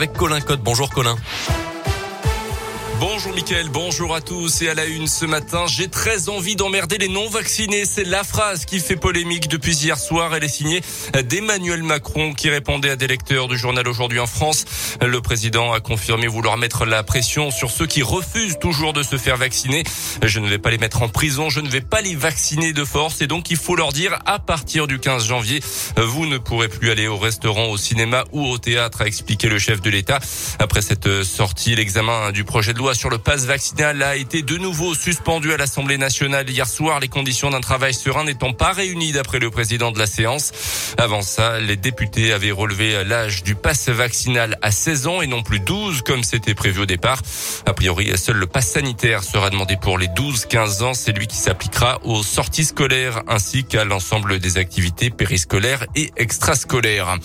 Avec Colin Cotte. Bonjour Colin. Bonjour Mickaël, bonjour à tous et à la une ce matin, j'ai très envie d'emmerder les non-vaccinés. C'est la phrase qui fait polémique depuis hier soir. Elle est signée d'Emmanuel Macron qui répondait à des lecteurs du journal Aujourd'hui en France. Le président a confirmé vouloir mettre la pression sur ceux qui refusent toujours de se faire vacciner. Je ne vais pas les mettre en prison, je ne vais pas les vacciner de force et donc il faut leur dire à partir du 15 janvier, vous ne pourrez plus aller au restaurant, au cinéma ou au théâtre, a expliqué le chef de l'État. Après cette sortie, l'examen du projet de loi sur le pass vaccinal a été de nouveau suspendu à l'Assemblée nationale hier soir, les conditions d'un travail serein n'étant pas réunies d'après le président de la séance. Avant ça, les députés avaient relevé l'âge du pass vaccinal à 16 ans et non plus 12 comme c'était prévu au départ. A priori, seul le pass sanitaire sera demandé pour les 12-15 ans. C'est lui qui s'appliquera aux sorties scolaires ainsi qu'à l'ensemble des activités périscolaires et extrascolaires.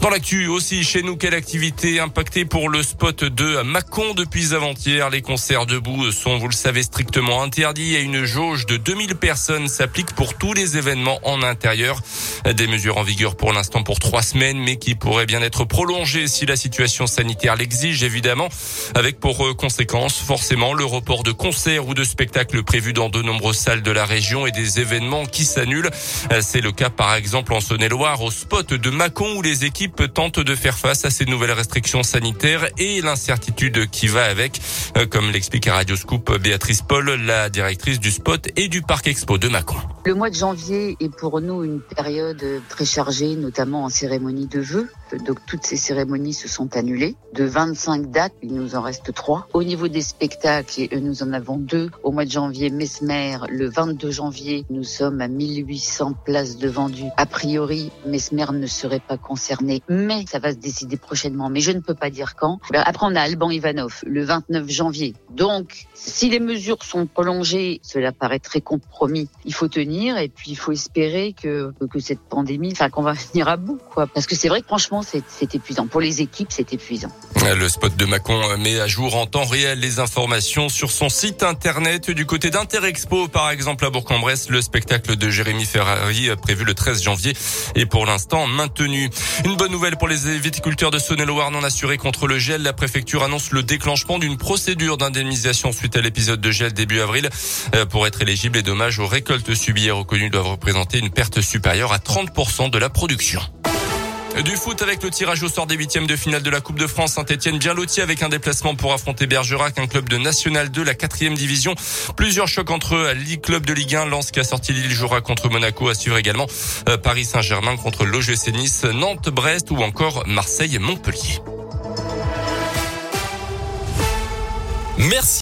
Dans l'actu aussi, chez nous, quelle activité impactée pour le spot de Mâcon depuis avant-hier? Les concerts debout sont, vous le savez, strictement interdits et une jauge de 2000 personnes s'applique pour tous les événements en intérieur. Des mesures en vigueur pour l'instant pour trois semaines, mais qui pourraient bien être prolongées si la situation sanitaire l'exige, évidemment, avec pour conséquence forcément le report de concerts ou de spectacles prévus dans de nombreuses salles de la région et des événements qui s'annulent. C'est le cas par exemple en Saône-et-Loire au spot de Mâcon où les équipes tentent de faire face à ces nouvelles restrictions sanitaires et l'incertitude qui va avec. Euh, comme l'explique à Radio Scoop Béatrice Paul, la directrice du spot et du parc expo de Macron. Le mois de janvier est pour nous une période très chargée, notamment en cérémonie de vœux. Donc toutes ces cérémonies se sont annulées. De 25 dates, il nous en reste trois. Au niveau des spectacles, nous en avons deux. Au mois de janvier, Mesmer. Le 22 janvier, nous sommes à 1800 places de vendues. A priori, Mesmer ne serait pas concerné, mais ça va se décider prochainement. Mais je ne peux pas dire quand. Après, on a Alban Ivanov, le 29 janvier. Donc, si les mesures sont prolongées, cela paraît très compromis. Il faut tenir et puis il faut espérer que, que cette pandémie, enfin qu'on va venir à bout, quoi. Parce que c'est vrai que franchement, c'est épuisant. Pour les équipes, c'est épuisant. Le spot de Macon met à jour en temps réel les informations sur son site internet. Du côté d'Interexpo, par exemple, à Bourg-en-Bresse, le spectacle de Jérémy Ferrari prévu le 13 janvier est pour l'instant maintenu. Une bonne nouvelle pour les viticulteurs de Saône-et-Loire non assurés contre le gel. La préfecture annonce le déclenchement d'une procédure d'indemnisation suite à l'épisode de gel début avril. Euh, pour être éligible, les dommages aux récoltes subies et reconnues doivent représenter une perte supérieure à 30% de la production. Du foot avec le tirage au sort des huitièmes de finale de la Coupe de France. Saint-Etienne bien loti avec un déplacement pour affronter Bergerac, un club de National 2, la quatrième division. Plusieurs chocs entre eux. Ligue Club de Ligue 1, Lens qui a sorti Lille jouera contre Monaco, à suivre également euh, Paris Saint-Germain contre l'OGC Nice, Nantes, Brest ou encore Marseille, Montpellier. Merci.